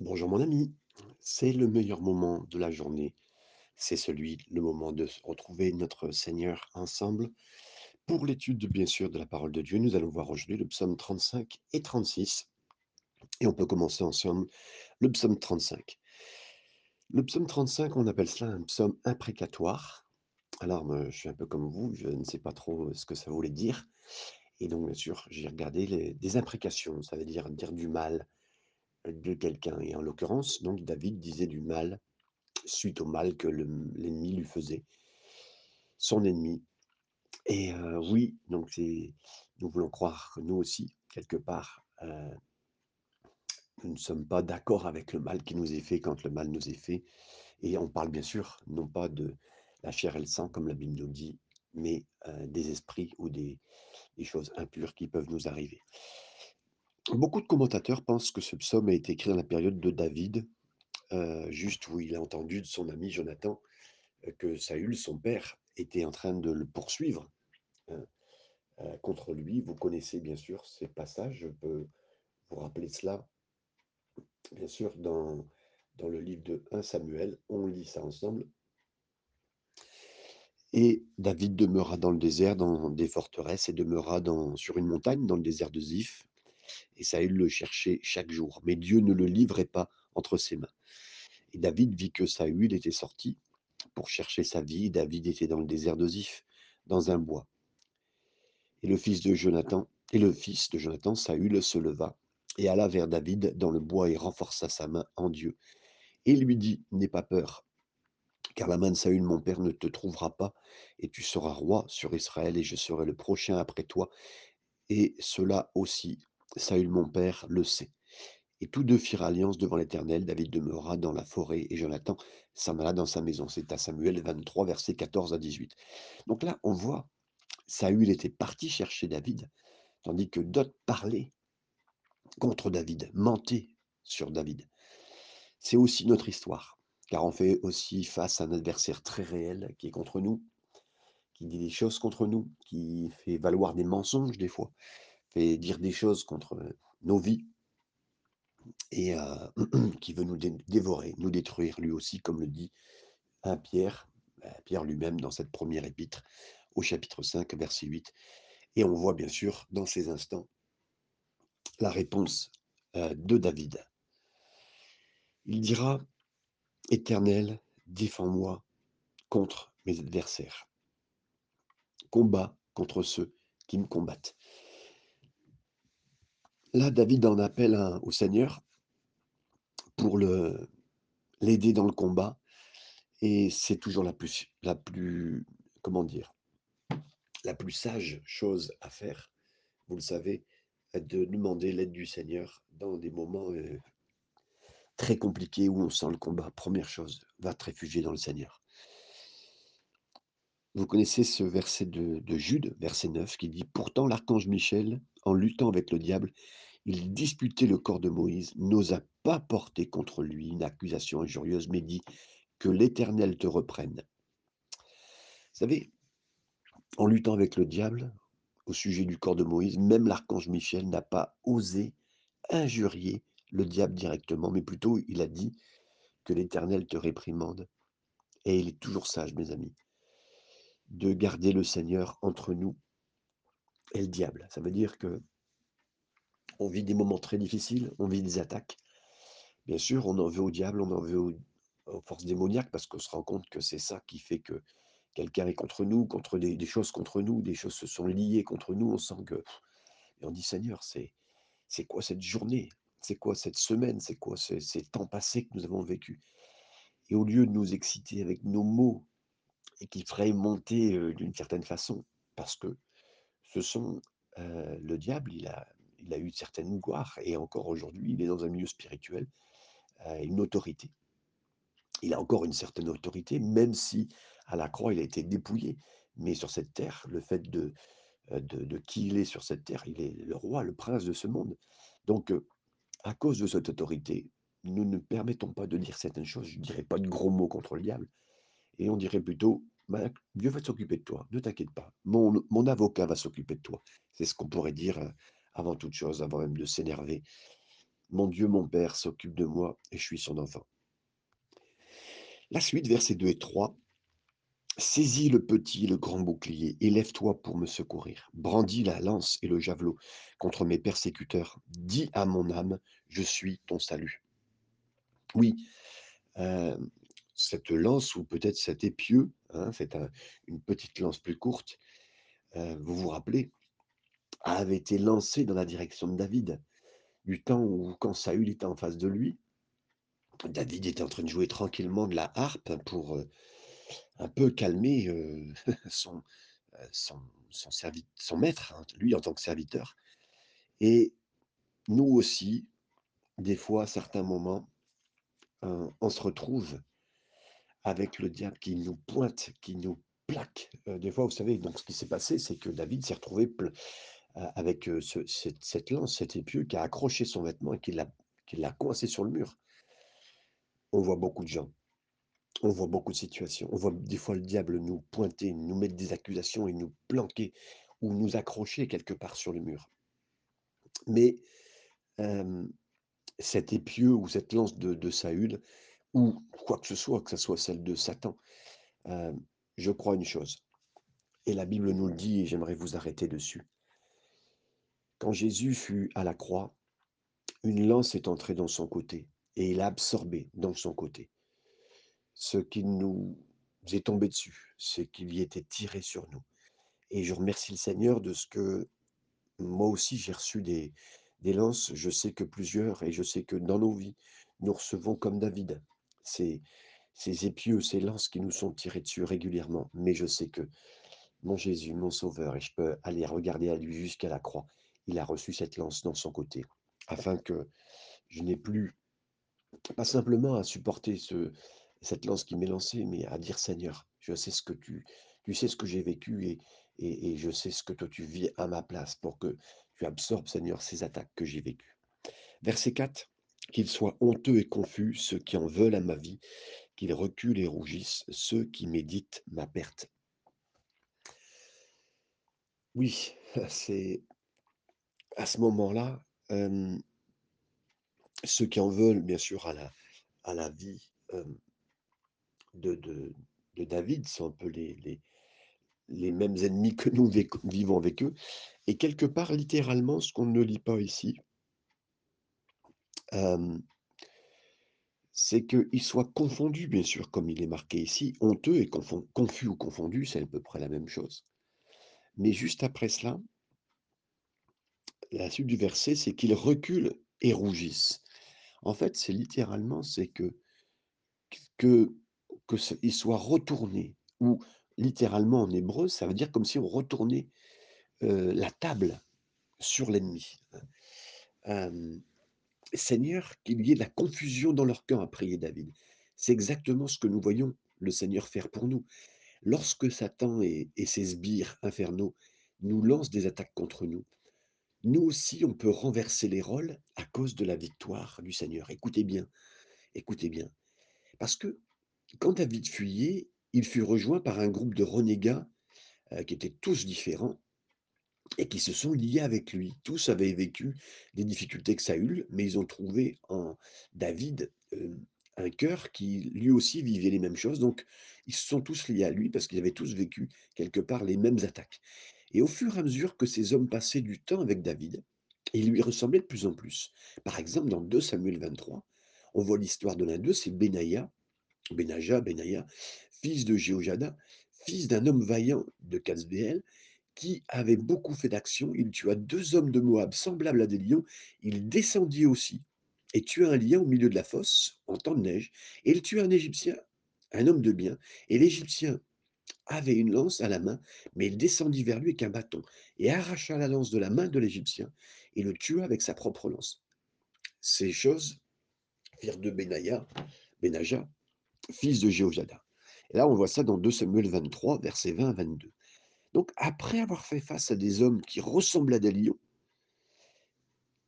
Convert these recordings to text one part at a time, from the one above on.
Bonjour mon ami, c'est le meilleur moment de la journée. C'est celui, le moment de retrouver notre Seigneur ensemble pour l'étude, bien sûr, de la parole de Dieu. Nous allons voir aujourd'hui le psaume 35 et 36 et on peut commencer ensemble le psaume 35. Le psaume 35, on appelle cela un psaume imprécatoire. Alors, moi, je suis un peu comme vous, je ne sais pas trop ce que ça voulait dire. Et donc, bien sûr, j'ai regardé les, des imprécations, ça veut dire dire du mal de quelqu'un. Et en l'occurrence, donc, David disait du mal suite au mal que le l'ennemi lui faisait, son ennemi. Et heu, oui, donc nous voulons croire que nous aussi, quelque part, heu, nous ne sommes pas d'accord avec le mal qui nous est fait quand le mal nous est fait. Et on parle bien sûr, non pas de la chair et le sang comme la Bible nous dit, mais heu, des esprits ou des choses impures qui peuvent nous arriver. Beaucoup de commentateurs pensent que ce psaume a été écrit dans la période de David, heu, juste où il a entendu de son ami Jonathan heu, que Saül, son père, était en train de le poursuivre, heu heu, contre lui. Vous connaissez bien sûr ces passages, je peux vous rappeler cela, bien sûr, dans le livre de 1 Samuel, on lit ça ensemble. Et David demeura dans le désert, dans des forteresses et demeura sur une montagne, dans le désert de Ziph et Saül le cherchait chaque jour, mais Dieu ne le livrait pas entre ses mains. Et David vit que Saül était sorti pour chercher sa vie. David était dans le désert de Ziph, dans un bois. Et le fils de Jonathan et le fils de Jonathan, Saül, se leva et alla vers David dans le bois et renforça sa main en Dieu. Et lui dit, N'aie pas peur, car la main de Saül, mon père, ne te trouvera pas, et tu seras roi sur Israël, et je serai le prochain après toi. Et cela aussi, Saül, mon père, le sait. Et tous deux firent alliance devant l'Éternel. David demeura dans la forêt, et Jonathan s'en alla dans sa maison. C'est à Samuel 23, versets 14 à 18. Donc là, on voit, Saül était parti chercher David, Tandis que d'autres parlaient contre David, mentaient sur David. C'est aussi notre histoire, car on fait aussi face à un adversaire très réel qui est contre nous, qui dit des choses contre nous, qui fait valoir des mensonges des fois, fait dire des choses contre nos vies et qui veut nous dé- dévorer, nous détruire lui aussi, comme le dit un Pierre, euh, Pierre lui-même dans cette première épître au chapitre 5, verset 8. Et on voit bien sûr dans ces instants la réponse de David. Il dira Éternel, défends-moi contre mes adversaires. Combat contre ceux qui me combattent. Là, David en appelle au Seigneur pour l'aider dans le combat. Et c'est toujours la plus sage chose à faire, vous le savez, de demander l'aide du Seigneur dans des moments euh, très compliqués où on sent le combat. Première chose, va te réfugier dans le Seigneur. Vous connaissez ce verset de, de Jude, verset 9, qui dit Pourtant l'archange Michel, en luttant avec le diable, il disputait le corps de Moïse, n'osa pas porter contre lui une accusation injurieuse, mais dit Que l'Éternel te reprenne. Vous savez, en luttant avec le diable, au sujet du corps de Moïse, même l'archange Michel n'a pas osé injurier le diable directement, mais plutôt il a dit que l'Éternel te réprimande. Et il est toujours sage, mes amis, de garder le Seigneur entre nous et le diable. Ça veut dire que on vit des moments très difficiles, on vit des attaques. Bien sûr, on en veut au diable, on en veut aux, forces démoniaques, parce qu'on se rend compte que c'est ça qui fait que quelqu'un est contre nous, contre des, choses contre nous, des choses se sont liées contre nous. On sent que, et on dit Seigneur, c'est c'est quoi cette journée? C'est quoi cette semaine? C'est quoi ces, ces temps passés que nous avons vécus Et au lieu de nous exciter avec nos mots et qui feraient monter d'une certaine façon, parce que ce sont le diable, il a, il a eu certaines et encore aujourd'hui, il est dans un milieu spirituel, une autorité. Il a encore une certaine autorité, même si à la croix, il a été dépouillé. Mais sur cette terre, le fait de, de, qui il est sur cette terre, il est le roi, le prince de ce monde. Donc, à cause de cette autorité, nous ne permettons pas de dire certaines choses. Je ne dirais pas de gros mots contre le diable. Et on dirait plutôt, bah, Dieu va s'occuper de toi, ne t'inquiète pas. Mon, avocat va s'occuper de toi. C'est ce qu'on pourrait dire euh, avant toute chose, avant même de s'énerver. Mon Dieu, mon Père s'occupe de moi et je suis son enfant. La suite, versets 2 et 3. Saisis le petit et le grand bouclier, élève-toi pour me secourir. Brandis la lance et le javelot contre mes persécuteurs. Dis à mon âme, je suis ton salut. Oui, euh, cette lance ou peut-être cet épieu, hein, c'est une petite lance plus courte, euh, vous vous rappelez, avait été lancée dans la direction de David, du temps où quand Saül était en face de lui, David était en train de jouer tranquillement de la harpe pour euh, un peu calmer euh, son, son, son maître, hein, lui en tant que serviteur. Et nous aussi, des fois, à certains moments, on se retrouve avec le diable qui nous pointe, qui nous plaque. des fois, vous savez, donc ce qui s'est passé, c'est que David s'est retrouvé avec ce, cette, cette, lance, cet épieu qui a accroché son vêtement et qui l'a coincé sur le mur. On voit beaucoup de gens on voit beaucoup de situations. On voit des fois le diable nous pointer, nous mettre des accusations et nous planquer ou nous accrocher quelque part sur le mur. Mais cet épieu ou cette lance de, Saül, ou quoi que ce soit, que ce soit celle de Satan, je crois une chose. Et la Bible nous le dit, et j'aimerais vous arrêter dessus. Quand Jésus fut à la croix, une lance est entrée dans son côté, et il a absorbé dans son côté ce qui nous est tombé dessus, ce qui lui était tiré sur nous. Et je remercie le Seigneur de ce que moi aussi j'ai reçu des, des lances. Je sais que plusieurs, et je sais que dans nos vies, nous recevons comme David ces, épieux, ces lances qui nous sont tirées dessus régulièrement. Mais je sais que mon Jésus, mon Sauveur, et je peux aller regarder à lui jusqu'à la croix, il a reçu cette lance dans son côté, afin que je n'ai plus, pas simplement à supporter ce, cette lance qui m'est lancée, mais à dire Seigneur, je sais ce que tu, tu sais ce que j'ai vécu et, et, je sais ce que toi tu vis à ma place pour que tu absorbes, Seigneur, ces attaques que j'ai vécues. Verset 4. Qu'ils soient honteux et confus, ceux qui en veulent à ma vie, qu'ils reculent et rougissent, ceux qui méditent ma perte. Oui, c'est à ce moment-là, ceux qui en veulent, bien sûr, à la, vie, de, de, David sont un peu les, les, les, mêmes ennemis que nous vivons avec eux. Et quelque part, littéralement, ce qu'on ne lit pas ici, c'est qu'ils soient confondus, bien sûr, comme il est marqué ici, honteux et confus ou confondus, c'est à peu près la même chose. Mais juste après cela, la suite du verset, c'est qu'ils reculent et rougissent. En fait, c'est littéralement, c'est que, que qu'il soit retourné, ou littéralement en hébreu, ça veut dire comme si on retournait la table sur l'ennemi. Seigneur, qu'il y ait de la confusion dans leur cœur, a prié David. C'est exactement ce que nous voyons le Seigneur faire pour nous. Lorsque Satan et, ses sbires infernaux nous lancent des attaques contre nous, nous aussi, on peut renverser les rôles à cause de la victoire du Seigneur. Écoutez bien, écoutez bien. Parce que quand David fuyait, il fut rejoint par un groupe de renégats euh, qui étaient tous différents et qui se sont liés avec lui. Tous avaient vécu des difficultés que Saül, mais ils ont trouvé en David un cœur qui lui aussi vivait les mêmes choses. Donc ils se sont tous liés à lui parce qu'ils avaient tous vécu quelque part les mêmes attaques. Et au fur et à mesure que ces hommes passaient du temps avec David, ils lui ressemblaient de plus en plus. Par exemple, dans 2 Samuel 23, on voit l'histoire de l'un d'eux, c'est Benaïa, Benaja, Benaïa, fils de Jéhojada, fils d'un homme vaillant de Katsbéel, qui avait beaucoup fait d'actions. Il tua deux hommes de Moab semblables à des lions. Il descendit aussi et tua un lion au milieu de la fosse en temps de neige. Et il tua un Égyptien, un homme de bien. Et l'Égyptien avait une lance à la main, mais il descendit vers lui avec un bâton et arracha la lance de la main de l'Égyptien et le tua avec sa propre lance. Ces choses firent de Benaïa, Benaja, fils de Jéhojada. Et là, on voit ça dans 2 Samuel 23, versets 20 à 22. Donc, après avoir fait face à des hommes qui ressemblaient à des lions,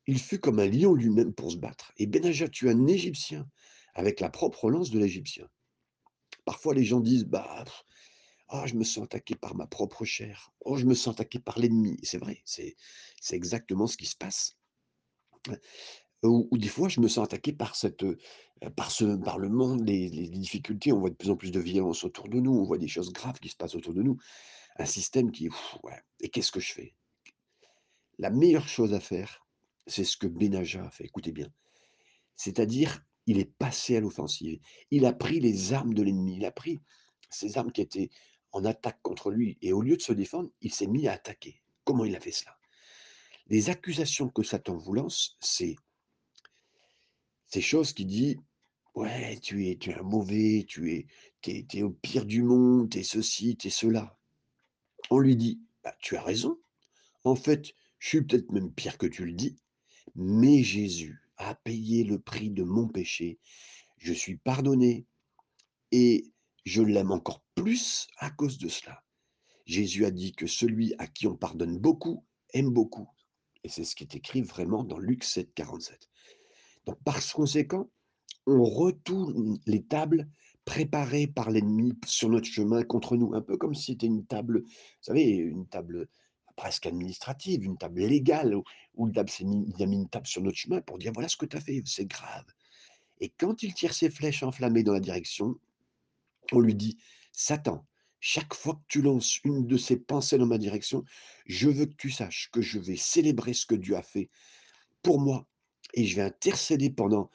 il fut comme un lion lui-même pour se battre. Et Benaja tue un Égyptien avec la propre lance de l'Égyptien. Parfois, les gens disent Bah, oh, je me sens attaqué par ma propre chair. Oh, je me sens attaqué par l'ennemi. C'est vrai, c'est exactement ce qui se passe. Ou des fois, je me sens attaqué par cette, heu, par ce par le monde, les les difficultés. On voit de plus en plus de violence autour de nous, on voit des choses graves qui se passent autour de nous. Un système qui ouais et qu'est-ce que je fais? La meilleure chose à faire, c'est ce que Benaja a fait, écoutez bien. C'est-à-dire, il est passé à l'offensive. Il a pris les armes de l'ennemi, il a pris ces armes qui étaient en attaque contre lui et au lieu de se défendre, il s'est mis à attaquer. Comment il a fait cela? Les accusations que Satan vous lance, c'est ces choses qui dit: «Ouais, tu es tu un mauvais, tu es au pire du monde, tu es ceci, tu es cela». On lui dit: «Bah, tu as raison. En fait, je suis peut-être même pire que tu le dis, mais Jésus a payé le prix de mon péché. Je suis pardonné et je l'aime encore plus à cause de cela». Jésus a dit que celui à qui on pardonne beaucoup aime beaucoup et c'est ce qui est écrit vraiment dans Luc 7:47. Donc par conséquent, on retourne les tables préparées par l'ennemi sur notre chemin contre nous, un peu comme si c'était une table, vous savez, une table presque administrative, une table légale où s'est mis il a mis une table sur notre chemin pour dire: «Voilà ce que tu as fait, c'est grave» et quand il tire ses flèches enflammées dans la direction, on lui dit: «Satan, chaque fois que tu lances une de ces pensées dans ma direction, je veux que tu saches que je vais célébrer ce que Dieu a fait pour moi et je vais intercéder pendant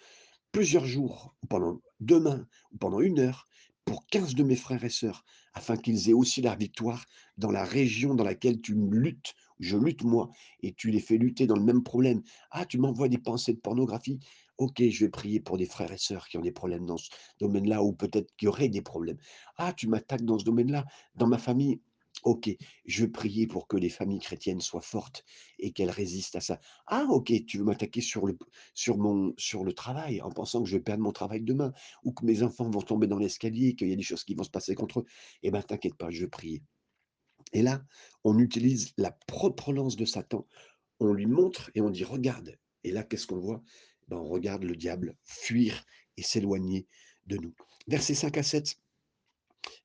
plusieurs jours, ou pendant demain, ou pendant une heure, pour 15 de mes frères et sœurs, afin qu'ils aient aussi la victoire dans la région dans laquelle tu luttes, je lutte moi, et tu les fais lutter dans le même problème. Ah, tu m'envoies des pensées de pornographie? OK, je vais prier pour des frères et sœurs qui ont des problèmes dans ce domaine-là, ou peut-être qui auraient des problèmes. Ah, tu m'attaques dans ce domaine-là, dans ma famille? OK, je prier pour que les familles chrétiennes soient fortes et qu'elles résistent à ça. Ah OK, tu veux m'attaquer sur le sur mon sur le travail en pensant que je vais perdre mon travail demain ou que mes enfants vont tomber dans l'escalier, qu'il y a des choses qui vont se passer contre eux? Eh ben, t'inquiète pas, je prier. Et là, on utilise la propre lance de Satan. On lui montre et on dit: «Regarde» et là, qu'est-ce qu'on voit? Ben, on regarde le diable fuir et s'éloigner de nous. Versets 5 à 7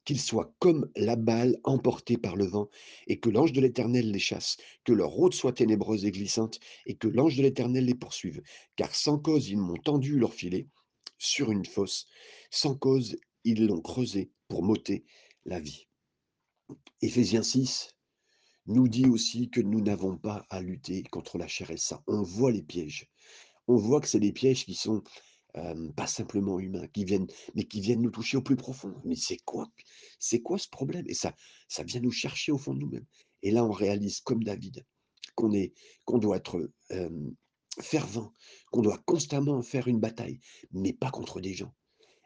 qu'ils soient comme la balle emportée par le vent, et que l'ange de l'Éternel les chasse, que leur route soit ténébreuse et glissante, et que l'ange de l'Éternel les poursuive. Car sans cause ils m'ont tendu leur filet sur une fosse, sans cause ils l'ont creusé pour m'ôter la vie. Éphésiens 6 nous dit aussi que nous n'avons pas à lutter contre la chair et sang. On voit les pièges. On voit que c'est des pièges qui sont Pas simplement humains, qui viennent mais qui viennent nous toucher au plus profond. Mais c'est quoi c'est quoi ce problème? Et ça ça vient nous chercher au fond de nous-mêmes. Et là, on réalise comme David qu'on est qu'on doit être, fervent, qu'on doit constamment faire une bataille, mais pas contre des gens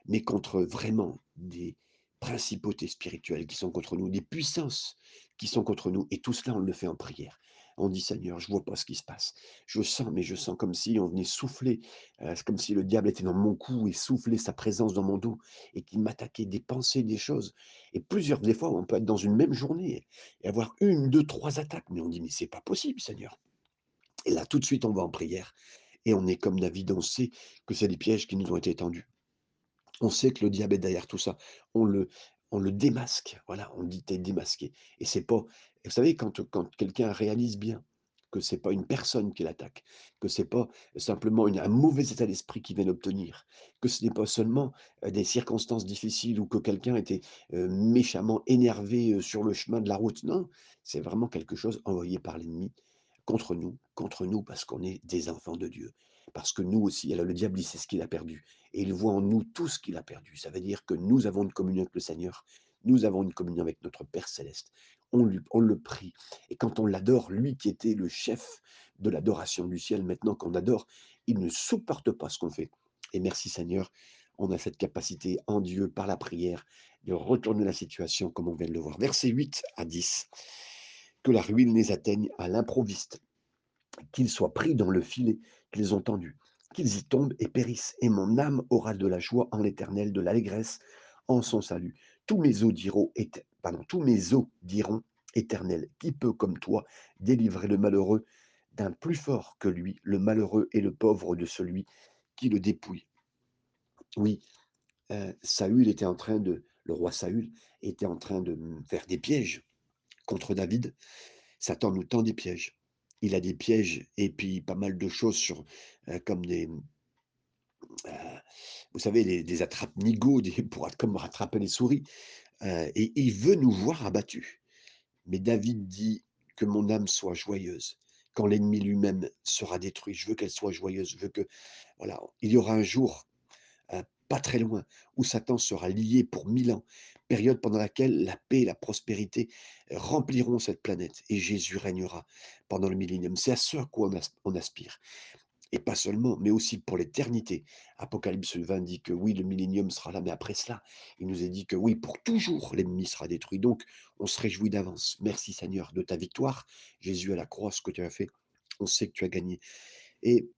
mais contre vraiment des principautés spirituelles qui sont contre nous, des puissances qui sont contre nous. Et tout cela, on le fait en prière. On dit Seigneur, je vois pas ce qui se passe. Je sens, mais je sens comme si on venait souffler, comme si le diable était dans mon cou et soufflait sa présence dans mon dos et qu'il m'attaquait des pensées, des choses. Et plusieurs des fois, on peut être dans une même journée et avoir une, deux, trois attaques. Mais on dit, mais c'est pas possible, Seigneur. Et là, tout de suite, on va en prière. Et on est comme David, on sait que c'est des pièges qui nous ont été tendus. On sait que le diable est derrière tout ça. On le démasque, voilà, on dit: «Tu es démasqué» et c'est pas et vous savez quand, quelqu'un réalise bien que c'est pas une personne qui l'attaque, que c'est pas simplement un mauvais état d'esprit qu'il vient d'obtenir, que ce n'est pas seulement, heu, des circonstances difficiles ou que quelqu'un était, heu, méchamment énervé, heu, sur le chemin de la route. Non, c'est vraiment quelque chose envoyé par l'ennemi contre nous contre nous parce qu'on est des enfants de Dieu. Parce que nous aussi alors le diable, il sait ce qu'il a perdu et il voit en nous tout ce qu'il a perdu. Ça veut dire que nous avons une communion avec le Seigneur, nous avons une communion avec notre Père céleste. On le prie et quand on l'adore, lui qui était le chef de l'adoration du ciel, maintenant qu'on adore, il ne supporte pas ce qu'on fait et merci Seigneur, on a cette capacité en Dieu, par la prière, de retourner la situation comme on vient de le voir. Versets 8 à 10. Que la ruine les atteigne à l'improviste, qu'ils soient pris dans le filet qu'ils ont tendu, qu'ils y tombent et périssent. Et mon âme aura de la joie en l'Éternel, de l'allégresse en son salut. Tous mes os éte- pardon, tous mes os diront, Éternel, qui peut comme toi délivrer le malheureux d'un plus fort que lui, le malheureux et le pauvre de celui qui le dépouille? Oui, euh, Saül était en train de, le roi Saül était en train de faire des pièges contre David. Satan nous tend des pièges. il a des pièges et puis pas mal de choses heu, comme des, mmh, vous savez, des attrape-nigots, pour comme rattraper les souris, heu et il veut nous voir abattus. Mais David dit: «Que mon âme soit joyeuse, quand l'ennemi lui-même sera détruit. Je veux qu'elle soit joyeuse, je veux que» il y aura un jour, heu, pas très loin, où Satan sera lié pour 1000 ans, période pendant laquelle la paix et la prospérité rempliront cette planète et Jésus régnera pendant le millénium. C'est à ce à quoi on as on aspire. Et pas seulement, mais aussi pour l'éternité. Apocalypse 20 dit que oui, le millénium sera là, mais après cela, il nous est dit que oui, pour toujours, l'ennemi sera détruit. Donc, on se réjouit d'avance. Merci Seigneur de ta victoire. Jésus à la croix, ce que tu as fait, on sait que tu as gagné. Et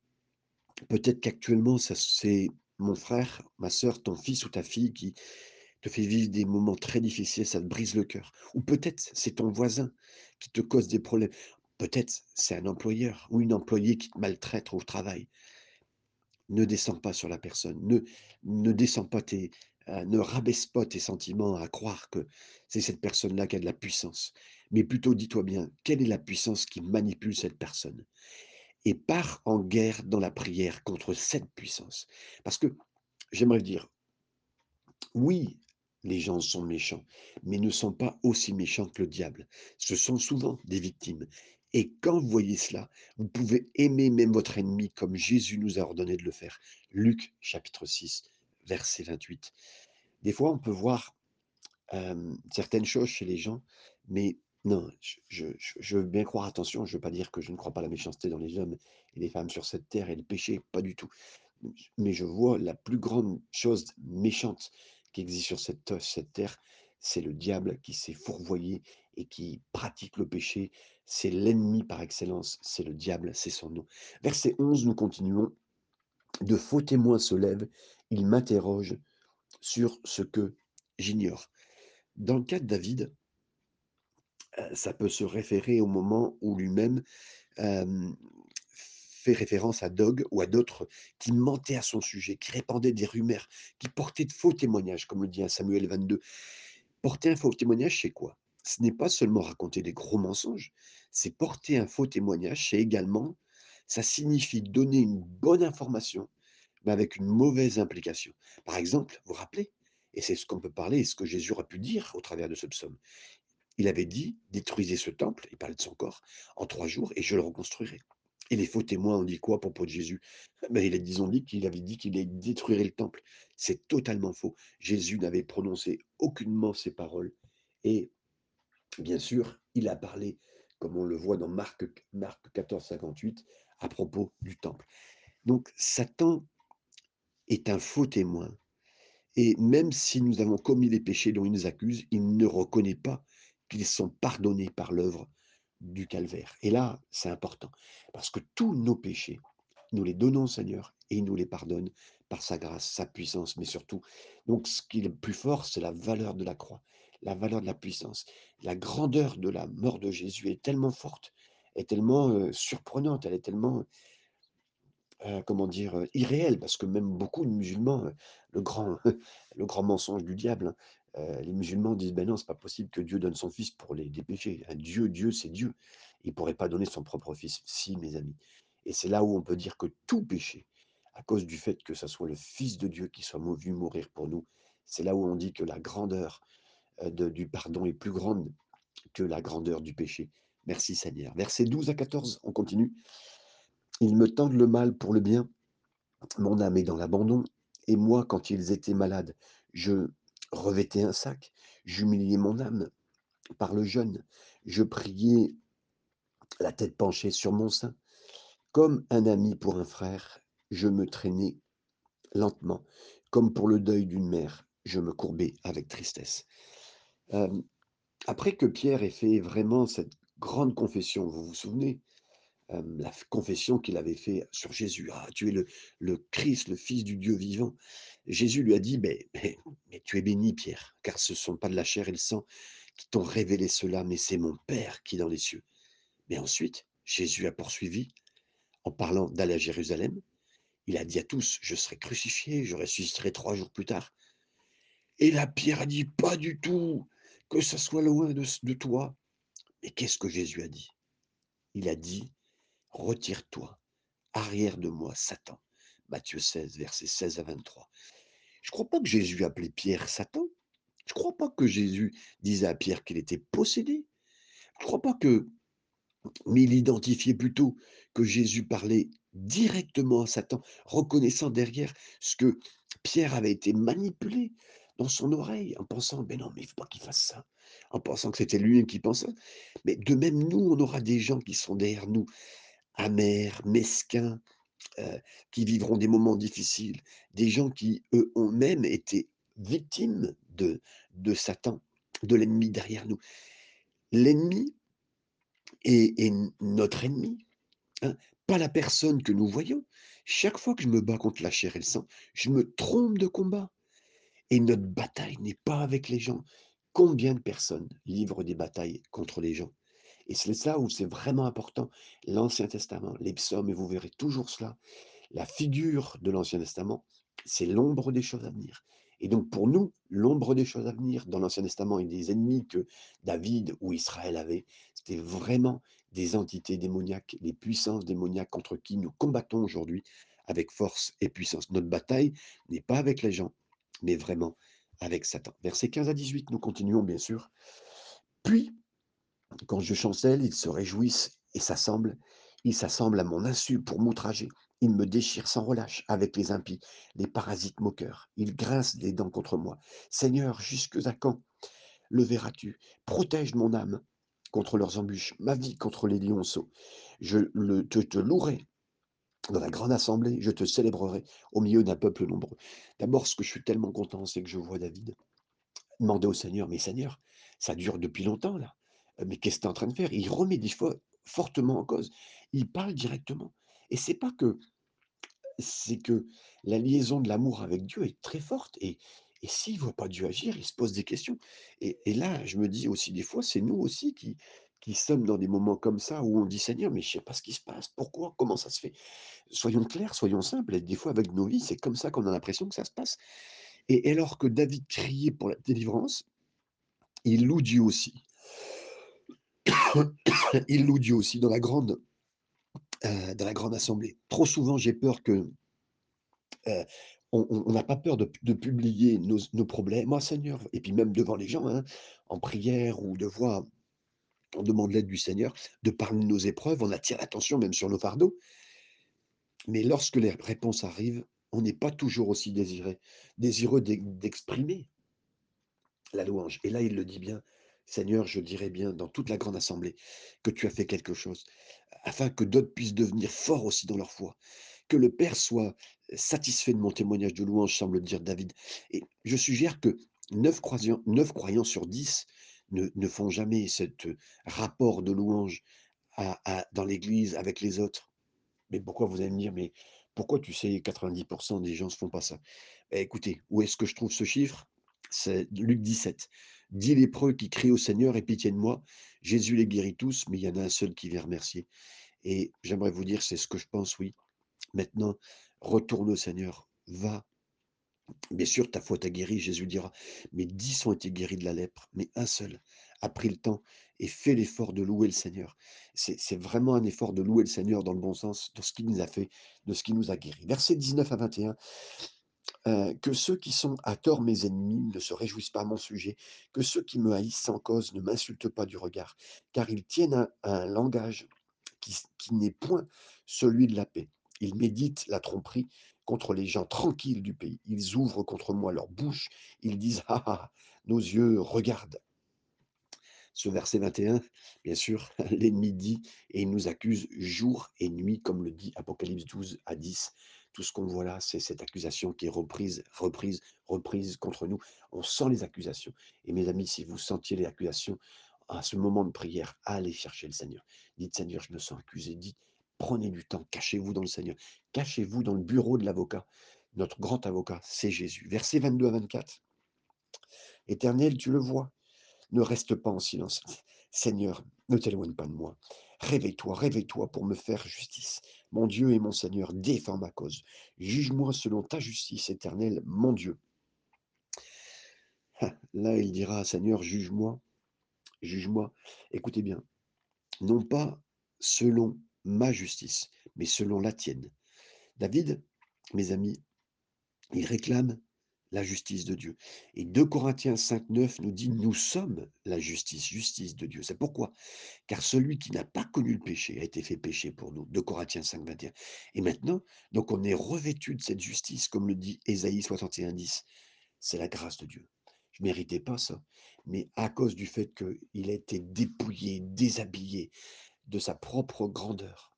peut-être qu'actuellement, c'est mon frère, ma sœur, ton fils ou ta fille qui te fait vivre des moments très difficiles, ça te brise le cœur. Ou peut-être c'est ton voisin qui te cause des problèmes. Peut-être c'est un employeur ou une employée qui te maltraite au travail. Ne descends pas sur la personne, ne descends pas tes heu, ne rabaisse pas tes sentiments à croire que c'est cette personne-là qui a de la puissance. Mais plutôt dis-toi bien: «Quelle est la puissance qui manipule cette personne?» et pars en guerre dans la prière contre cette puissance. Parce que j'aimerais dire, oui, les gens sont méchants, mais ne sont pas aussi méchants que le diable. Ce sont souvent des victimes. Et quand vous voyez cela, vous pouvez aimer même votre ennemi comme Jésus nous a ordonné de le faire. Luc chapitre 6, verset 28. Des fois, on peut voir certaines choses chez les gens, mais non, je veux bien croire, attention, je veux pas dire que je ne crois pas la méchanceté dans les hommes et les femmes sur cette terre et le péché, pas du tout. mais je vois la plus grande chose méchante qui existe sur cette te cette terre, c'est le diable qui s'est fourvoyé et qui pratique le péché. C'est l'ennemi par excellence, c'est le diable, c'est son nom. Verset 11, nous continuons: «De faux témoins se lèvent, ils m'interrogent sur ce que j'ignore». Dans le cas de David, heu, ça peut se référer au moment où lui-même, fait référence à Dog ou à d'autres qui mentaient à son sujet, qui répandaient des rumeurs, qui portaient de faux témoignages, comme le dit Samuel 22. Porter un faux témoignage, c'est quoi? Ce n'est pas seulement raconter des gros mensonges, c'est porter un faux témoignage, c'est également ça signifie donner une bonne information, mais avec une mauvaise implication. Par exemple, vous vous rappelez? Et c'est ce qu'on peut parler et ce que Jésus aurait pu dire au travers de ce psaume. Il avait dit: «Détruisez ce temple», il parlait de son corps, «en 3 jours et je le reconstruirai». Et les faux témoins ont dit quoi à propos de Jésus? Ben, il a ils ont dit qu'il avait dit qu'il détruirait le temple. C'est totalement faux. Jésus n'avait prononcé aucunement ces paroles et bien sûr, il a parlé, comme on le voit dans Marc Marc 14, 58, à propos du temple. Donc Satan est un faux témoin et même si nous avons commis les péchés dont il nous accuse, il ne reconnaît pas qu'ils sont pardonnés par l'œuvre du calvaire. Et là, c'est important, parce que tous nos péchés, nous les donnons au Seigneur et il nous les pardonne par sa grâce, sa puissance, mais surtout, donc ce qui est le plus fort, c'est la valeur de la croix, la valeur de la puissance. La grandeur de la mort de Jésus est tellement forte, est tellement euh, surprenante, elle est tellement Heu, comment dire? Heu, irréel parce que même beaucoup de musulmans, heu, le grand le grand mensonge du diable, hein, heu, les musulmans disent: «Ben non, c'est pas possible que Dieu donne son fils pour les péchés. Un Dieu Dieu, c'est Dieu. Il pourrait pas donner son propre fils». Si, mes amis et c'est là où on peut dire que tout péché, à cause du fait que ça soit le fils de Dieu qui soit venu mourir pour nous, c'est là où on dit que la grandeur, de du pardon est plus grande que la grandeur du péché. Merci Seigneur. Versets 12 à 14, on continue. «Ils me tendent le mal pour le bien, mon âme est dans l'abandon, et moi, quand ils étaient malades, je revêtais un sac, j'humiliais mon âme par le jeûne, je priais la tête penchée sur mon sein. Comme un ami pour un frère, je me traînais lentement, comme pour le deuil d'une mère, je me courbais avec tristesse. Après que Pierre ait fait vraiment cette grande confession, vous vous souvenez? La confession qu'il avait fait sur Jésus: «Ah, tu es le le Christ, le Fils du Dieu vivant». Jésus lui a dit: «Beh, beh, mais tu es béni Pierre, car ce ne sont pas de la chair et le sang qui t'ont révélé cela, mais c'est mon Père qui est dans les cieux». Mais ensuite, Jésus a poursuivi en parlant d'aller à Jérusalem. Il a dit à tous: «Je serai crucifié, je ressusciterai 3 jours plus tard». Et là, Pierre a dit: «Pas du tout, que ça soit loin de de toi». Mais qu'est-ce que Jésus a dit? Il a dit retire-toi, arrière de moi, Satan. Matthieu 16, versets 16 à 23. Je ne crois pas que Jésus appelait Pierre Satan. Je ne crois pas que Jésus disait à Pierre qu'il était possédé. Je ne crois pas que mais il identifiait plutôt que Jésus parlait directement à Satan, reconnaissant derrière ce que Pierre avait été manipulé dans son oreille, en pensant, mais non, mais il ne faut pas qu'il fasse ça, en pensant que c'était lui qui pensait. Mais de même, nous, on aura des gens qui sont derrière nous, amers, mesquins, qui vivront des moments difficiles, des gens qui, eux, ont même été victimes de, de Satan, de l'ennemi derrière nous. L'ennemi, et, notre ennemi, hein, pas la personne que nous voyons. Chaque fois que je me bats contre la chair et le sang, je me trompe de combat. Et notre bataille n'est pas avec les gens. Combien de personnes livrent des batailles contre les gens? Et c'est ça où c'est vraiment important. L'Ancien Testament, les psaumes, et vous verrez toujours cela. La figure de l'Ancien Testament, c'est l'ombre des choses à venir. Et donc pour nous, l'ombre des choses à venir dans l'Ancien Testament et des ennemis que David ou Israël avait, c'était vraiment des entités démoniaques, des puissances démoniaques contre qui nous combattons aujourd'hui avec force et puissance. Notre bataille n'est pas avec les gens, mais vraiment avec Satan. Versets 15 à 18, nous continuons bien sûr. Puis, quand je chancelle, ils se réjouissent et s'assemblent. Ils s'assemblent à mon insu pour m'outrager. Il me déchire sans relâche avec les impies, les parasites moqueurs. Il grince des dents contre moi. Seigneur, jusque à quand le verras-tu? Protège mon âme contre leurs embûches, ma vie contre les lionceaux. Je te, te louerai dans la grande assemblée, je te célébrerai au milieu d'un peuple nombreux. D'abord, ce que je suis tellement content, c'est que je vois David demander au Seigneur, mais Seigneur, ça dure depuis longtemps là. Mais qu'est-ce que tu es en train de faire? Il remet des fois fortement en cause. Il parle directement. Et c'est pas que c'est que la liaison de l'amour avec Dieu est très forte. Et, et s'il ne voit pas Dieu agir, il se pose des questions. Et, là, je me dis aussi des fois, c'est nous aussi qui, qui sommes dans des moments comme ça où on dit Seigneur, mais je ne sais pas ce qui se passe, pourquoi, comment ça se fait? Soyons clairs, soyons simples. Et des fois, avec nos vies, c'est comme ça qu'on a l'impression que ça se passe. Et alors que David criait pour la délivrance, il loue Dieu aussi. il loue Dieu aussi dans la grande euh, dans la grande assemblée. Trop souvent, j'ai peur que euh, on n'a pas peur de, publier nos, problèmes, moi Seigneur, et puis même devant les gens, hein, en prière ou de voix, on demande l'aide du Seigneur, de parler de nos épreuves, on attire l'attention même sur nos fardeaux. Mais lorsque les réponses arrivent, on n'est pas toujours aussi désiré, désireux d'exprimer la louange. Et là, il le dit bien, Seigneur, je dirais bien dans toute la grande assemblée que tu as fait quelque chose afin que d'autres puissent devenir forts aussi dans leur foi. Que le Père soit satisfait de mon témoignage de louange, semble dire David. Et je suggère que neuf croyants, croyants sur dix ne, font jamais ce rapport de louange dans l'Église avec les autres. Mais pourquoi vous allez me dire, mais pourquoi tu sais 90% des gens ne font pas ça? Ben, Écoutez, où est-ce que je trouve ce chiffre? C'est Luc 17. Dix lépreux qui crient au Seigneur, et pitié de moi. Jésus les guérit tous, mais il y en a un seul qui vient remercier. Et j'aimerais vous dire, c'est ce que je pense, oui. Maintenant, retourne au Seigneur, va. Bien sûr, ta foi t'a guéri, Jésus dira, mais dix ont été guéris de la lèpre, mais un seul a pris le temps et fait l'effort de louer le Seigneur. C'est vraiment un effort de louer le Seigneur dans le bon sens, de ce qu'il nous a fait, de ce qu'il nous a guéri. Verset 19 à 21, que ceux qui sont à tort mes ennemis ne se réjouissent pas à mon sujet, que ceux qui me haïssent sans cause ne m'insultent pas du regard, car ils tiennent un, langage qui, n'est point celui de la paix. Ils méditent la tromperie contre les gens tranquilles du pays. Ils ouvrent contre moi leur bouche. Ils disent Ah, ah nos yeux regardent. Ce verset 21, bien sûr, l'ennemi dit et nous accuse jour et nuit, comme le dit Apocalypse 12 à 10 tout ce qu'on voit là, c'est cette accusation qui est reprise, reprise, reprise contre nous. On sent les accusations. Et mes amis, si vous sentiez les accusations, à ce moment de prière, allez chercher le Seigneur. Dites Seigneur, je me sens accusé. Dites, prenez du temps, cachez-vous dans le Seigneur. Cachez-vous dans le bureau de l'avocat. Notre grand avocat, c'est Jésus. Versets 22 à 24. Éternel, tu le vois. Ne reste pas en silence. Seigneur, ne t'éloigne pas de moi. Réveille-toi, réveille-toi pour me faire justice. Mon Dieu et mon Seigneur, défends ma cause. Juge-moi selon ta justice éternelle, mon Dieu. Ah, là, il dira, Seigneur, juge-moi, juge-moi. Écoutez bien, non pas selon ma justice, mais selon la tienne. David, mes amis, il réclame la justice de Dieu. Et 2 Corinthiens 5, 9 nous dit, nous sommes la justice, justice de Dieu. C'est pourquoi? Car celui qui n'a pas connu le péché a été fait péché pour nous. 2 Corinthiens 5, 21. Et maintenant, donc on est revêtu de cette justice, comme le dit Ésaïe 61, 10. C'est la grâce de Dieu. Je ne méritais pas ça. Mais à cause du fait qu'il a été dépouillé, déshabillé de sa propre grandeur,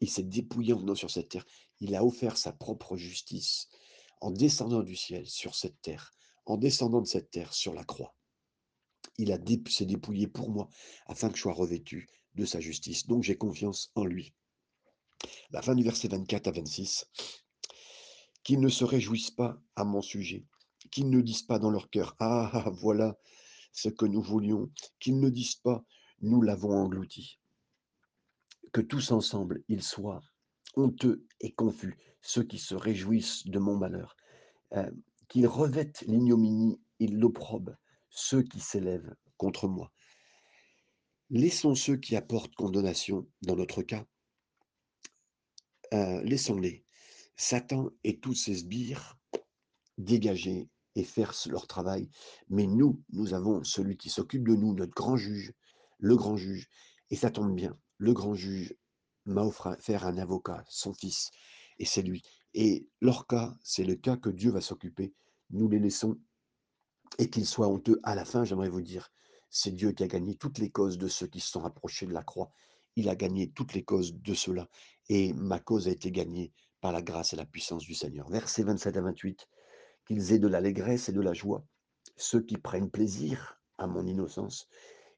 il s'est dépouillé en venant sur cette terre. Il a offert sa propre justice en descendant du ciel sur cette terre, en descendant de cette terre sur la croix. Il a s'est dépouillé pour moi afin que je sois revêtu de sa justice. Donc j'ai confiance en lui. La fin du verset 24 à 26. Qu'ils ne se réjouissent pas à mon sujet, qu'ils ne disent pas dans leur cœur Ah, ah voilà ce que nous voulions, qu'ils ne disent pas Nous l'avons englouti. Que tous ensemble ils soient honteux et confus, ceux qui se réjouissent de mon malheur, qu'ils revêtent l'ignominie et l'opprobre, ceux qui s'élèvent contre moi. Laissons ceux qui apportent condamnation, dans notre cas, euh, laissons-les. Satan et tous ses sbires dégager et faire leur travail. Mais nous, nous avons celui qui s'occupe de nous, notre grand juge, le grand juge. Et ça tombe bien, le grand juge m'a offert un avocat, son fils, et c'est lui. Et leur cas, c'est le cas que Dieu va s'occuper. Nous les laissons et qu'ils soient honteux. À la fin, j'aimerais vous dire, c'est Dieu qui a gagné toutes les causes de ceux qui se sont rapprochés de la croix. Il a gagné toutes les causes de ceux-là. Et ma cause a été gagnée par la grâce et la puissance du Seigneur. Versets 27 à 28, qu'ils aient de l'allégresse et de la joie, ceux qui prennent plaisir à mon innocence,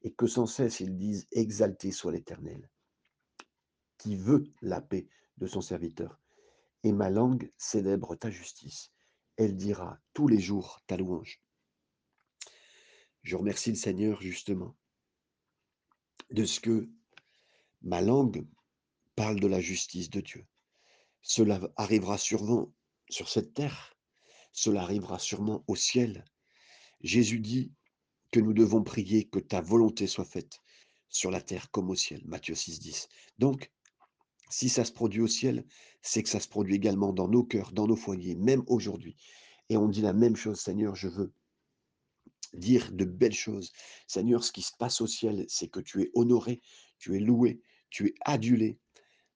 et que sans cesse ils disent Exalté soit l'Éternel qui veut la paix de son serviteur. Et ma langue célèbre ta justice. Elle dira tous les jours ta louange. Je remercie le Seigneur justement de ce que ma langue parle de la justice de Dieu. Cela arrivera sûrement sur cette terre, cela arrivera sûrement au ciel. Jésus dit que nous devons prier que ta volonté soit faite sur la terre comme au ciel. Matthieu 6, 10. Donc, si ça se produit au ciel, c'est que ça se produit également dans nos cœurs, dans nos foyers, même aujourd'hui. Et on dit la même chose, Seigneur, je veux dire de belles choses. Seigneur, ce qui se passe au ciel, c'est que tu es honoré, tu es loué, tu es adulé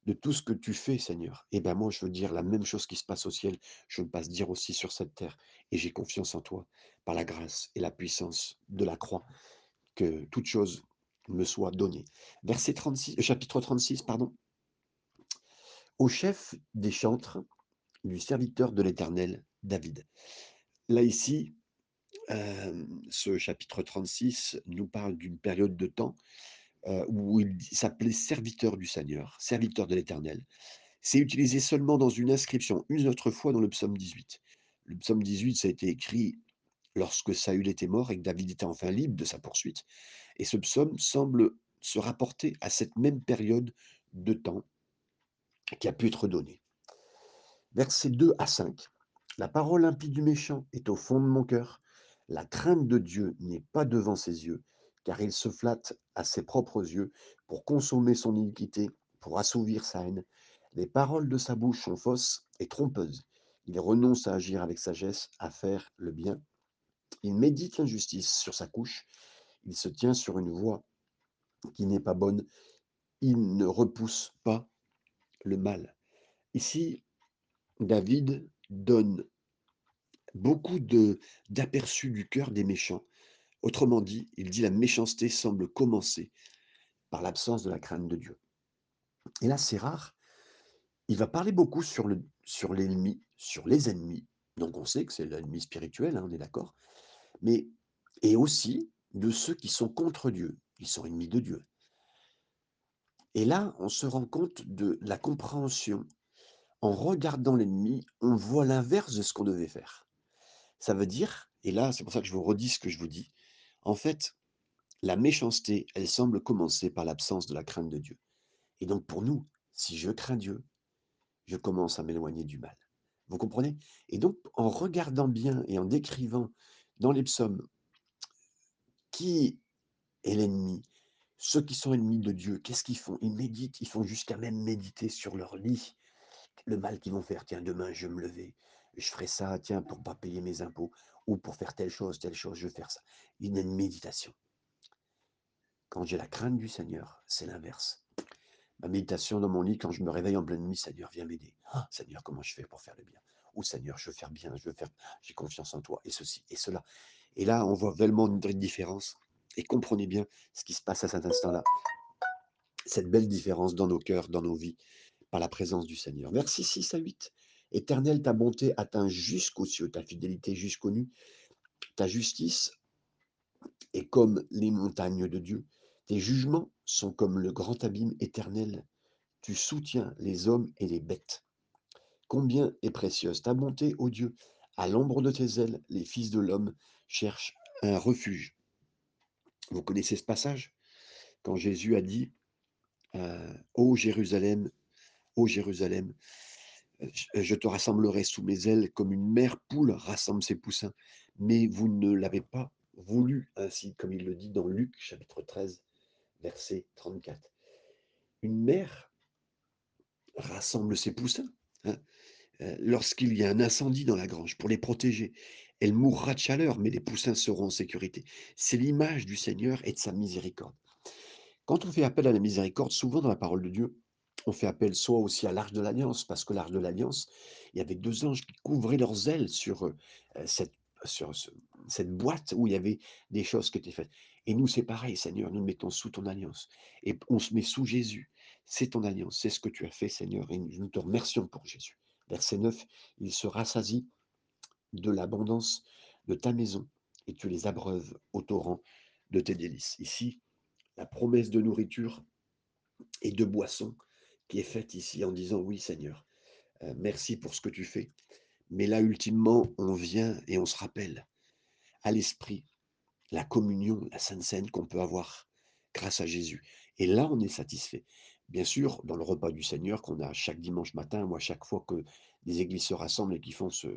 de tout ce que tu fais, Seigneur. Et bien moi, je veux dire la même chose qui se passe au ciel, je veux pas se dire aussi sur cette terre. Et j'ai confiance en toi, par la grâce et la puissance de la croix, que toute chose me soit donnée. Verset 36, chapitre 36, pardon au chef des chantres du serviteur de l'Éternel, David. Là, ici, ce chapitre 36 nous parle d'une période de temps où il s'appelait serviteur du Seigneur, serviteur de l'Éternel. C'est utilisé seulement dans une inscription, une autre fois dans le psaume 18. Le psaume 18, ça a été écrit lorsque Saül était mort et que David était enfin libre de sa poursuite. Et ce psaume semble se rapporter à cette même période de temps qui a pu être donné. Versets 2 à 5. La parole impie du méchant est au fond de mon cœur. La crainte de Dieu n'est pas devant ses yeux, car il se flatte à ses propres yeux pour consommer son iniquité, pour assouvir sa haine. Les paroles de sa bouche sont fausses et trompeuses. Il renonce à agir avec sagesse, à faire le bien. Il médite l'injustice sur sa couche. Il se tient sur une voie qui n'est pas bonne. Il ne repousse pas le mal. Ici, David donne beaucoup d'aperçus du cœur des méchants. Autrement dit, il dit la méchanceté semble commencer par l'absence de la crainte de Dieu. Et là, c'est rare. Il va parler beaucoup sur l'ennemi, sur les ennemis. Donc on sait que c'est l'ennemi spirituel, hein, on est d'accord. Mais et aussi de ceux qui sont contre Dieu. Ils sont ennemis de Dieu. Et là, on se rend compte de la compréhension. En regardant l'ennemi, on voit l'inverse de ce qu'on devait faire. Ça veut dire, et là, c'est pour ça que je vous redis ce que je vous dis, en fait, la méchanceté, elle semble commencer par l'absence de la crainte de Dieu. Et donc pour nous, si je crains Dieu, je commence à m'éloigner du mal. Vous comprenez? Et donc en regardant bien et en décrivant dans les psaumes qui est l'ennemi, Ceux qui sont ennemis de Dieu, qu'est-ce qu'ils font? Ils méditent, ils font jusqu'à même méditer sur leur lit, le mal qu'ils vont faire. Tiens, demain, je vais me lever, je ferai ça, tiens, pour pas payer mes impôts, ou pour faire telle chose, telle chose, je vais faire ça. Il y a une méditation. Quand j'ai la crainte du Seigneur, c'est l'inverse. Ma méditation dans mon lit, quand je me réveille en pleine nuit, Seigneur, viens m'aider. Ah, Seigneur, comment je fais pour faire le bien? Oh Seigneur, je veux faire bien, je veux faire, j'ai confiance en toi, et ceci, et cela. Et là, on voit vraiment une différence. Et comprenez bien ce qui se passe à cet instant-là. Cette belle différence dans nos cœurs, dans nos vies, par la présence du Seigneur. Verset 6 à 8. Éternel, ta bonté atteint jusqu'aux cieux, ta fidélité jusqu'aux nues, ta justice est comme les montagnes de Dieu. Tes jugements sont comme le grand abîme éternel. Tu soutiens les hommes et les bêtes. Combien est précieuse ta bonté, ô Dieu. À l'ombre de tes ailes, les fils de l'homme cherchent un refuge. Vous connaissez ce passage? Quand Jésus a dit euh, Ô Jérusalem, ô Jérusalem, euh, je te rassemblerai sous mes ailes comme une mère poule rassemble ses poussins. Mais vous ne l'avez pas voulu ainsi, comme il le dit dans Luc chapitre 13, verset 34. Une mère rassemble ses poussins hein, euh, lorsqu'il y a un incendie dans la grange pour les protéger. Elle mourra de chaleur, mais les poussins seront en sécurité. C'est l'image du Seigneur et de sa miséricorde. Quand on fait appel à la miséricorde, souvent dans la parole de Dieu, on fait appel soit aussi à l'arche de l'alliance, parce que l'arche de l'alliance, il y avait deux anges qui couvraient leurs ailes sur, euh, cette, sur cette boîte où il y avait des choses qui étaient faites. Et nous, c'est pareil, Seigneur, nous nous mettons sous ton alliance. Et on se met sous Jésus. C'est ton alliance, c'est ce que tu as fait, Seigneur, et nous te remercions pour Jésus. Verset 9, il se rassasie de l'abondance de ta maison, et tu les abreuves au torrent de tes délices. Ici, la promesse de nourriture et de boisson qui est faite ici en disant oui Seigneur, euh, merci pour ce que tu fais. Mais là, ultimement, on vient et on se rappelle à l'esprit la communion, la Sainte Seine qu'on peut avoir grâce à Jésus. Et là, on est satisfait. Bien sûr, dans le repas du Seigneur qu'on a chaque dimanche matin, moi, chaque fois que des églises se rassemblent et qui font ce,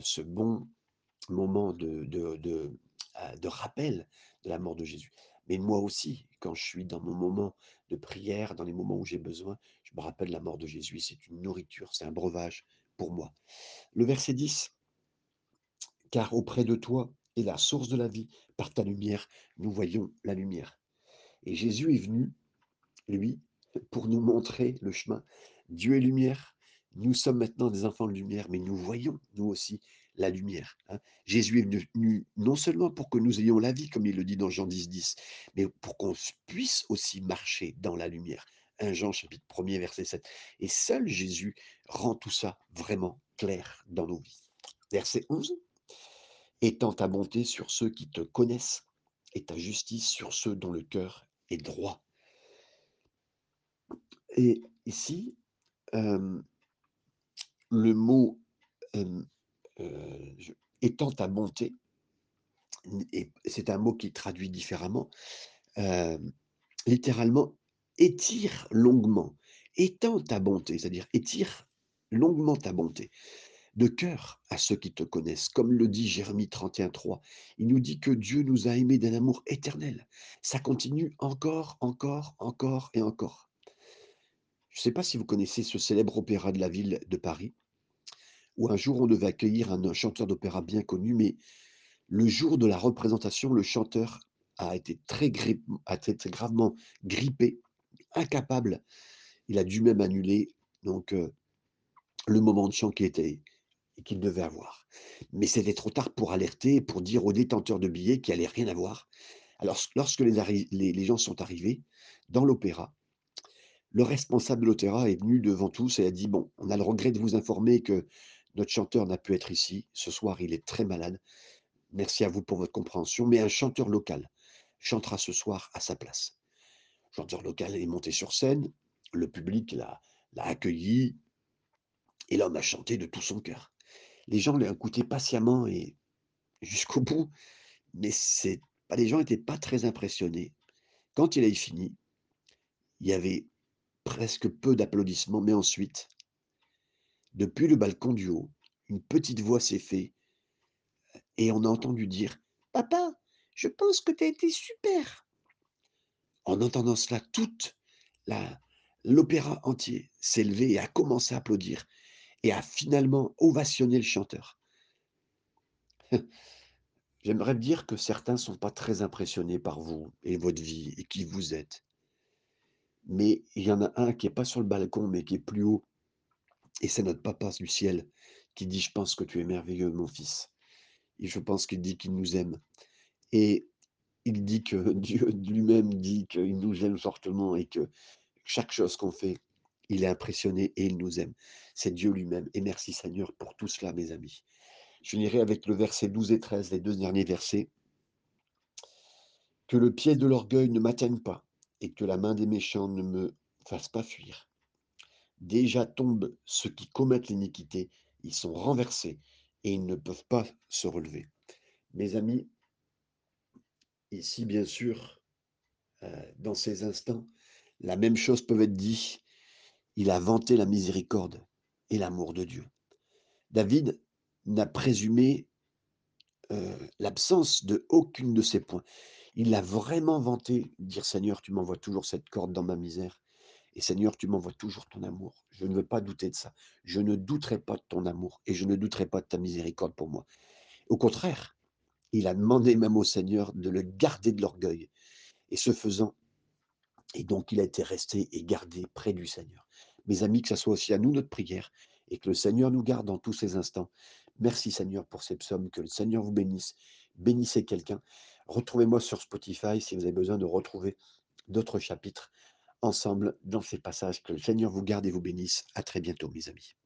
ce bon moment euh, de rappel de la mort de Jésus. Mais moi aussi, quand je suis dans mon moment de prière, dans les moments où j'ai besoin, je me rappelle la mort de Jésus. C'est une nourriture, c'est un breuvage pour moi. Le verset 10, car auprès de toi est la source de la vie, par ta lumière, nous voyons la lumière. Et Jésus est venu, lui, pour nous montrer le chemin. Dieu est lumière, nous sommes maintenant des enfants de lumière, mais nous voyons, nous aussi, la lumière. Hein. Jésus est venu non seulement pour que nous ayons la vie, comme il le dit dans Jean 10, 10, mais pour qu'on puisse aussi marcher dans la lumière. 1 Jean chapitre 1er, verset 7. Et seul Jésus rend tout ça vraiment clair dans nos vies. Verset 11. Étends ta bonté sur ceux qui te connaissent et ta justice sur ceux dont le cœur est droit. Et ici, euh, le mot euh, euh, étant ta bonté, et c'est un mot qui traduit différemment, littéralement, étire longuement, étends ta bonté, c'est-à-dire étire longuement ta bonté, de cœur à ceux qui te connaissent, comme le dit Jérémie 31.3. Il nous dit que Dieu nous a aimés d'un amour éternel. Ça continue encore, encore, encore et encore. Je ne sais pas si vous connaissez ce célèbre opéra de la ville de Paris, où un jour on devait accueillir un, chanteur d'opéra bien connu, mais le jour de la représentation, le chanteur a été très, a été gravement grippé, incapable. Il a dû même annuler donc euh, le moment de chant qu'il était qu'il devait avoir. Mais c'était trop tard pour alerter, pour dire aux détenteurs de billets qu'il allait rien avoir. Alors, lorsque les, les gens sont arrivés dans l'opéra, le responsable de l'opéra est venu devant tous et a dit Bon, on a le regret de vous informer que notre chanteur n'a pu être ici. Ce soir, il est très malade. Merci à vous pour votre compréhension. Mais un chanteur local chantera ce soir à sa place. Le chanteur local est monté sur scène. Le public l'a accueilli. Et l'homme a chanté de tout son cœur. Les gens l'ont écouté patiemment et jusqu'au bout. Mais les gens n'étaient pas très impressionnés. Quand il a fini, il y avait presque peu d'applaudissements, mais ensuite, depuis le balcon du haut, une petite voix s'est faite et on a entendu dire Papa, je pense que tu as été super. En entendant cela, toute l'opéra entier s'est levé et a commencé à applaudir et a finalement ovationné le chanteur. J'aimerais me dire que certains sont pas très impressionnés par vous et votre vie et qui vous êtes. Mais il y en a un qui est pas sur le balcon, mais qui est plus haut et c'est notre papa du ciel qui dit: «Je pense que tu es merveilleux mon fils» et je pense qu'il dit qu'il nous aime et il dit que Dieu lui-même dit qu'il nous aime fortement et que chaque chose qu'on fait, il est impressionné et il nous aime. C'est Dieu lui-même et merci Seigneur pour tout cela mes amis. Je finirai avec le verset 12 et 13, les 2 derniers versets. Que le pied de l'orgueil ne m'atteigne pas et que la main des méchants ne me fasse pas fuir. Déjà tombent ceux qui commettent l'iniquité, ils sont renversés et ils ne peuvent pas se relever. Mes amis, ici bien sûr, heu, dans ces instants, la même chose peut être dit. Il a vanté la miséricorde et l'amour de Dieu. David n'a présumé, heu, l'absence de aucune de ces points. Il a vraiment vanté, dire: «Seigneur, tu m'envoies toujours cette corde dans ma misère et Seigneur, tu m'envoies toujours ton amour. Je ne veux pas douter de ça. Je ne douterai pas de ton amour et je ne douterai pas de ta miséricorde pour moi». Au contraire, il a demandé même au Seigneur de le garder de l'orgueil et ce faisant et donc il a été resté et gardé près du Seigneur. Mes amis, que ça soit aussi à nous notre prière et que le Seigneur nous garde dans tous ces instants. Merci Seigneur pour ces psaumes, que le Seigneur vous bénisse. Bénissez quelqu'un. Retrouvez-moi sur Spotify si vous avez besoin de retrouver d'autres chapitres ensemble dans ces passages. Que le Seigneur vous garde et vous bénisse. À très bientôt mes amis.